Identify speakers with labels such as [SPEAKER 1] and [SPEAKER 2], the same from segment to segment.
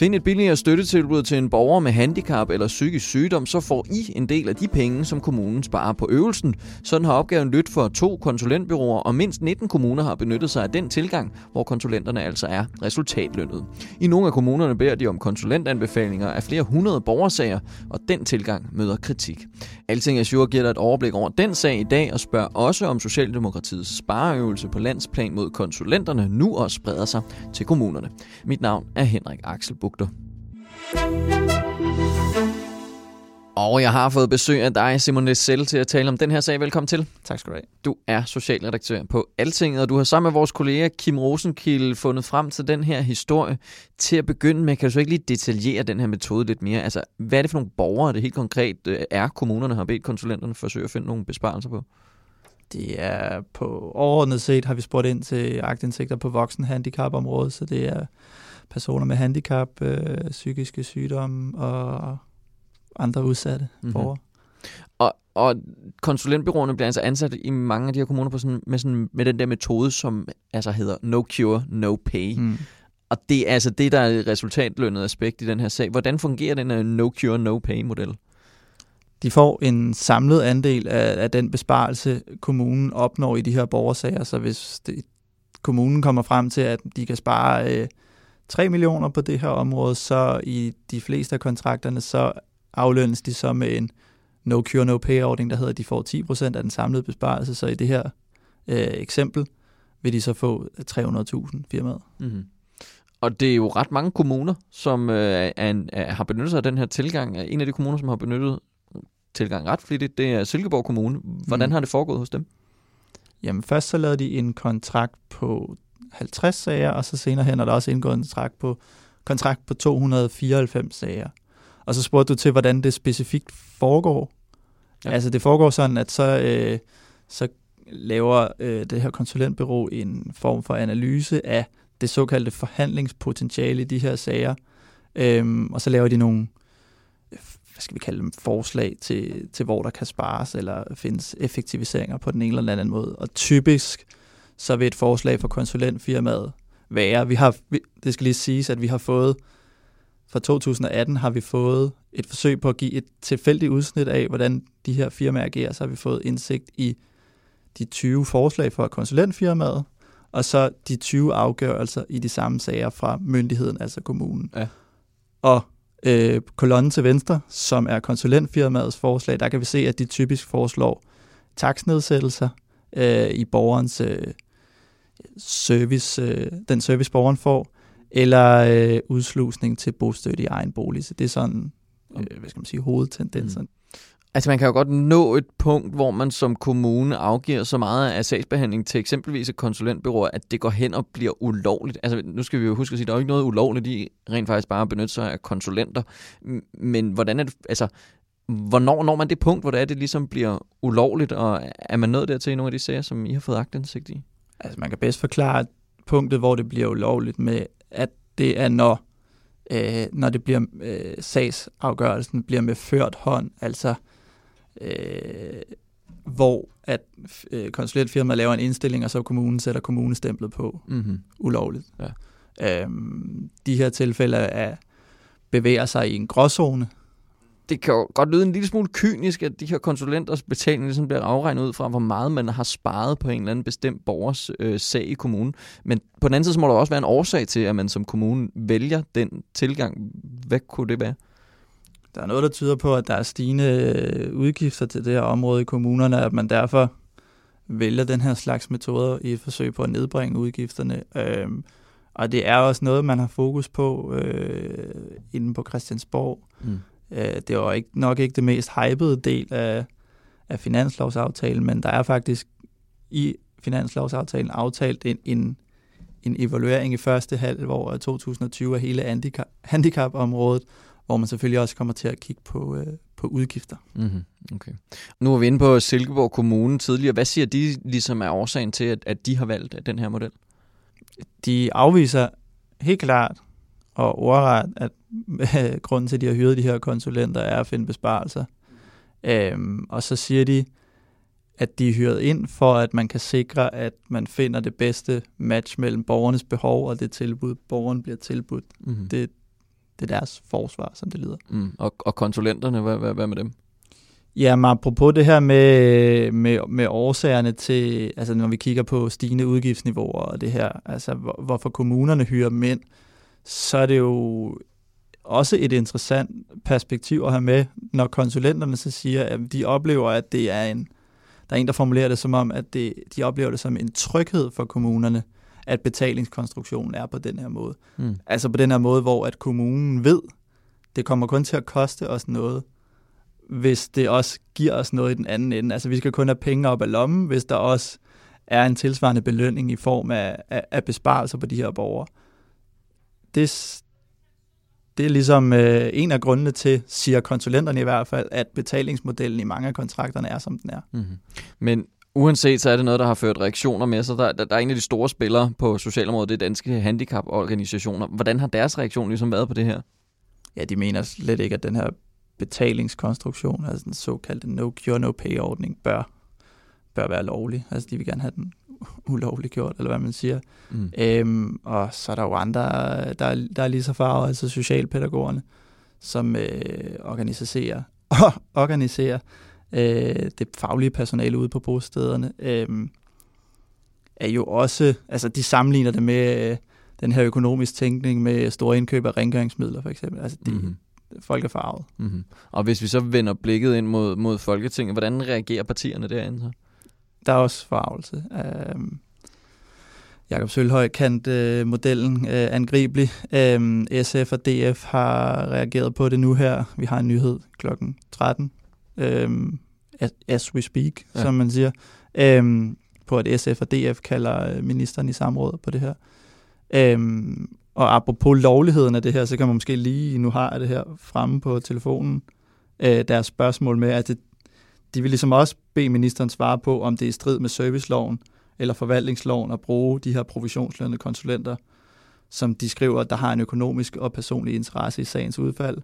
[SPEAKER 1] Find et billigere støttetilbud til en borger med handicap eller psykisk sygdom, så får I en del af de penge, som kommunen sparer på øvelsen. Sådan har opgaven lyttet for to konsulentbyråer, og mindst 19 kommuner har benyttet sig af den tilgang, hvor konsulenterne altså er resultatlønnet. I nogle af kommunerne beder de om konsulentanbefalinger af flere hundrede borgersager, og den tilgang møder kritik. Alting Azure giver dig et overblik over den sag i dag, og spørger også om Socialdemokratiets spareøvelse på landsplan mod konsulenterne nu også spreder sig til kommunerne. Mit navn er Henrik Axel Bugter. Og jeg har fået besøg af dig, Simon Nessel, til at tale om den her sag. Velkommen til.
[SPEAKER 2] Tak skal du have.
[SPEAKER 1] Du er socialredaktør på Altinget, og du har sammen med vores kollega Kim Rosenkilde fundet frem til den her historie. Til at begynde med, kan du så ikke lige detaljere den her metode lidt mere? Altså, hvad er det for nogle borgere, det helt konkret øh, er, kommunerne har bedt konsulenterne forsøge at finde nogle besparelser på?
[SPEAKER 2] Det er på overordnet set, har vi spurgt ind til agtindsigter på voksenhandicapområdet, så det er personer med handicap, øh, psykiske sygdomme og andre udsatte mm-hmm. borgere.
[SPEAKER 1] Og, og konsulentbyråerne bliver altså ansat i mange af de her kommuner på sådan, med, sådan, med den der metode, som altså hedder no cure, no pay. Mm. Og det er altså det, der er et resultatlønnet aspekt i den her sag. Hvordan fungerer den her no cure, no pay model?
[SPEAKER 2] De får en samlet andel af, af den besparelse, kommunen opnår i de her borgersager. Så hvis det, kommunen kommer frem til, at de kan spare øh, 3 millioner på det her område, så i de fleste af kontrakterne, så aflønnes de så med en no cure, no pay ordning, der hedder, at de får 10% af den samlede besparelse. Så i det her øh, eksempel vil de så få 300.000 firmaet. Mm-hmm.
[SPEAKER 1] Og det er jo ret mange kommuner, som øh, er en, er, har benyttet sig af den her tilgang. En af de kommuner, som har benyttet tilgang ret flittigt, det er Silkeborg Kommune. Hvordan mm. har det foregået hos dem?
[SPEAKER 2] Jamen først så lavede de en kontrakt på 50 sager, og så senere hen er der også indgået en kontrakt på, kontrakt på 294 sager. Og så spurgte du til, hvordan det specifikt foregår. Ja. Altså det foregår sådan, at så, øh, så laver øh, det her konsulentbyrå en form for analyse af det såkaldte forhandlingspotentiale i de her sager. Øhm, og så laver de nogle, hvad skal vi kalde dem, forslag til, til hvor der kan spares eller findes effektiviseringer på den ene eller anden måde. Og typisk så vil et forslag fra konsulentfirmaet være, vi har, det skal lige siges, at vi har fået fra 2018 har vi fået et forsøg på at give et tilfældigt udsnit af, hvordan de her firmaer agerer. Så har vi fået indsigt i de 20 forslag fra konsulentfirmaet, og så de 20 afgørelser i de samme sager fra myndigheden, altså kommunen. Ja. Og øh, kolonnen til venstre, som er konsulentfirmaets forslag, der kan vi se, at de typisk foreslår taksnedsættelser øh, i borgerens øh, service, øh, den service, borgeren får, eller øh, udslusning til bostøtte i egen bolig. Så det er sådan, øh, hvad skal man sige, hovedtendensen. Mm.
[SPEAKER 1] Altså man kan jo godt nå et punkt, hvor man som kommune afgiver så meget af sagsbehandling til eksempelvis et konsulentbyrå, at det går hen og bliver ulovligt. Altså nu skal vi jo huske at sige, at der er jo ikke noget ulovligt i rent faktisk bare at benytte sig af konsulenter. Men hvordan er det, altså hvornår når man det punkt, hvor det er, det ligesom bliver ulovligt, og er man nået dertil i nogle af de sager, som I har fået agtindsigt i?
[SPEAKER 2] Altså man kan bedst forklare punktet, hvor det bliver ulovligt med, at det er når, øh, når det bliver øh, sagsafgørelsen bliver med ført hånd, altså øh, hvor at øh, konsulentfirmaet laver en indstilling, og så kommunen sætter kommunestemplet på mm-hmm. ulovligt. Ja. Øhm, de her tilfælde er, bevæger sig i en gråzone,
[SPEAKER 1] det kan jo godt lyde en lille smule kynisk, at de her konsulenters betaling ligesom bliver afregnet ud fra, hvor meget man har sparet på en eller anden bestemt borgers øh, sag i kommunen. Men på den anden side, så må der også være en årsag til, at man som kommune vælger den tilgang. Hvad kunne det være?
[SPEAKER 2] Der er noget, der tyder på, at der er stigende øh, udgifter til det her område i kommunerne, at man derfor vælger den her slags metoder i et forsøg på at nedbringe udgifterne. Øhm, og det er også noget, man har fokus på øh, inden på Christiansborg. Mm. Øh, det var ikke, nok ikke det mest hypede del af, af finanslovsaftalen, men der er faktisk i finanslovsaftalen aftalt en, en, en evaluering i første halvår af 2020 af hele handicap, handicapområdet, hvor man selvfølgelig også kommer til at kigge på, øh, på udgifter.
[SPEAKER 1] Mm-hmm. Okay. Nu er vi inde på Silkeborg Kommune tidligere. Hvad siger de ligesom er årsagen til, at, at de har valgt den her model?
[SPEAKER 2] De afviser helt klart og ordret, at grunden til, at de har hyret de her konsulenter, er at finde besparelser. Øhm, og så siger de, at de er hyret ind for, at man kan sikre, at man finder det bedste match mellem borgernes behov og det tilbud, borgeren bliver tilbudt. Mm-hmm. Det, det er deres forsvar, som det lyder.
[SPEAKER 1] Mm. Og, og konsulenterne, hvad, hvad, hvad med dem?
[SPEAKER 2] Ja, men apropos det her med, med, med årsagerne til, altså når vi kigger på stigende udgiftsniveauer og det her, altså hvor, hvorfor kommunerne hyrer dem ind, så er det jo også et interessant perspektiv at have med, når konsulenterne så siger, at de oplever, at det er en, der er en, der formulerer det som om, at det, de oplever det som en tryghed for kommunerne, at betalingskonstruktionen er på den her måde. Mm. Altså på den her måde, hvor at kommunen ved, det kommer kun til at koste os noget, hvis det også giver os noget i den anden ende. Altså vi skal kun have penge op af lommen, hvis der også er en tilsvarende belønning i form af, af, af besparelser på de her borgere. Det, det er ligesom øh, en af grundene til, siger konsulenterne i hvert fald, at betalingsmodellen i mange af kontrakterne er, som den er.
[SPEAKER 1] Mm-hmm. Men uanset, så er det noget, der har ført reaktioner med sig. Der, der, der er en af de store spillere på socialområdet, det er danske handicaporganisationer. Hvordan har deres reaktion ligesom været på det her?
[SPEAKER 2] Ja, de mener slet ikke, at den her betalingskonstruktion, altså den såkaldte no cure, no pay ordning, bør, bør være lovlig. Altså de vil gerne have den ulovligt gjort, eller hvad man siger. Mm. Øhm, og så er der jo andre, der, der er lige så farvet, altså socialpædagogerne, som øh, organiserer, organiserer øh, det faglige personale ude på bostederne, øh, er jo også, altså de sammenligner det med øh, den her økonomisk tænkning med store indkøb af rengøringsmidler for eksempel. Altså de, mm-hmm. folk er farvet.
[SPEAKER 1] Mm-hmm. Og hvis vi så vender blikket ind mod, mod Folketinget, hvordan reagerer partierne derinde så?
[SPEAKER 2] Der er også farvelse. Øh, Jakob Sølhøj kaldte øh, modellen øh, angribelig. Øh, SF og DF har reageret på det nu her. Vi har en nyhed klokken 13 øhm, as we speak, ja. som man siger, øhm, på at SF og DF kalder øh, ministeren i samråd på det her. Øhm, og apropos lovligheden af det her, så kan man måske lige, nu har jeg det her fremme på telefonen, øh, deres spørgsmål med, at det, de vil ligesom også bede ministeren svare på, om det er i strid med serviceloven eller forvaltningsloven at bruge de her provisionslønnede konsulenter, som de skriver, der har en økonomisk og personlig interesse i sagens udfald.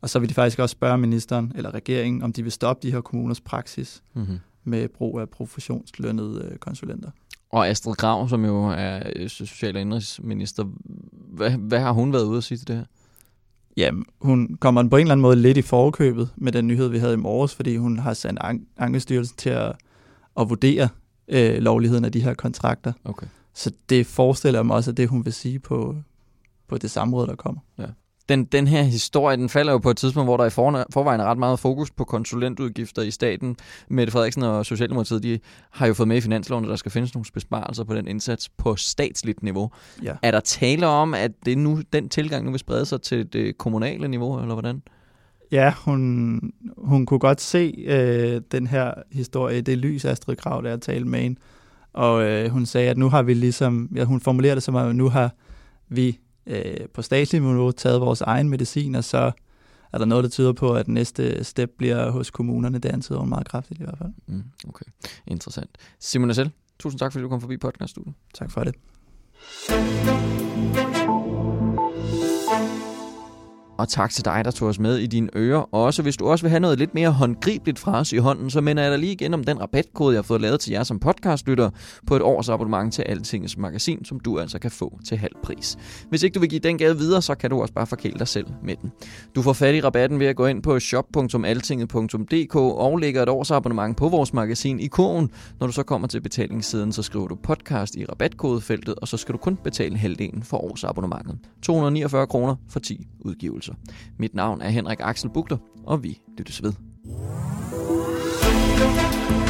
[SPEAKER 2] Og så vil de faktisk også spørge ministeren eller regeringen, om de vil stoppe de her kommuners praksis mm-hmm. med brug af professionslønnede øh, konsulenter.
[SPEAKER 1] Og Astrid Grav, som jo er øh, social- og indrigsminister, hvad, hvad har hun været ude at sige til det her?
[SPEAKER 2] Jamen, hun kommer på en eller anden måde lidt i forkøbet med den nyhed, vi havde i morges, fordi hun har sendt an- Ankestyrelsen til at, at vurdere øh, lovligheden af de her kontrakter. Okay. Så det forestiller mig også, at det hun vil sige på, på det samråd, der kommer.
[SPEAKER 1] Ja den, den her historie, den falder jo på et tidspunkt, hvor der i forvejen er ret meget fokus på konsulentudgifter i staten. Mette Frederiksen og Socialdemokratiet, de har jo fået med i finansloven, at der skal findes nogle besparelser på den indsats på statsligt niveau. Ja. Er der tale om, at det nu, den tilgang nu vil sprede sig til det kommunale niveau, eller hvordan?
[SPEAKER 2] Ja, hun, hun kunne godt se øh, den her historie, det lys Astrid Krav, der talt med hende. Og øh, hun sagde, at nu har vi ligesom, ja, hun formulerer det som, at nu har vi øh, på statslig niveau taget vores egen medicin, og så er der noget, der tyder på, at næste step bliver hos kommunerne. Det antyder hun meget kraftigt i hvert fald.
[SPEAKER 1] Mm, okay, interessant. Simon Assel, tusind tak, fordi du kom forbi podcaststudiet.
[SPEAKER 2] Tak for det.
[SPEAKER 1] Og tak til dig, der tog os med i dine ører. Og også hvis du også vil have noget lidt mere håndgribeligt fra os i hånden, så minder jeg dig lige igen om den rabatkode, jeg har fået lavet til jer som podcastlytter på et års abonnement til Altingets magasin, som du altså kan få til halv pris. Hvis ikke du vil give den gave videre, så kan du også bare forkæle dig selv med den. Du får fat i rabatten ved at gå ind på shop.altinget.dk og lægge et års abonnement på vores magasin i kurven. Når du så kommer til betalingssiden, så skriver du podcast i rabatkodefeltet, og så skal du kun betale halvdelen for årsabonnementet. 249 kroner for 10 udgivelser oplevelser. Mit navn er Henrik Axel Bugter, og vi lyttes ved. thank you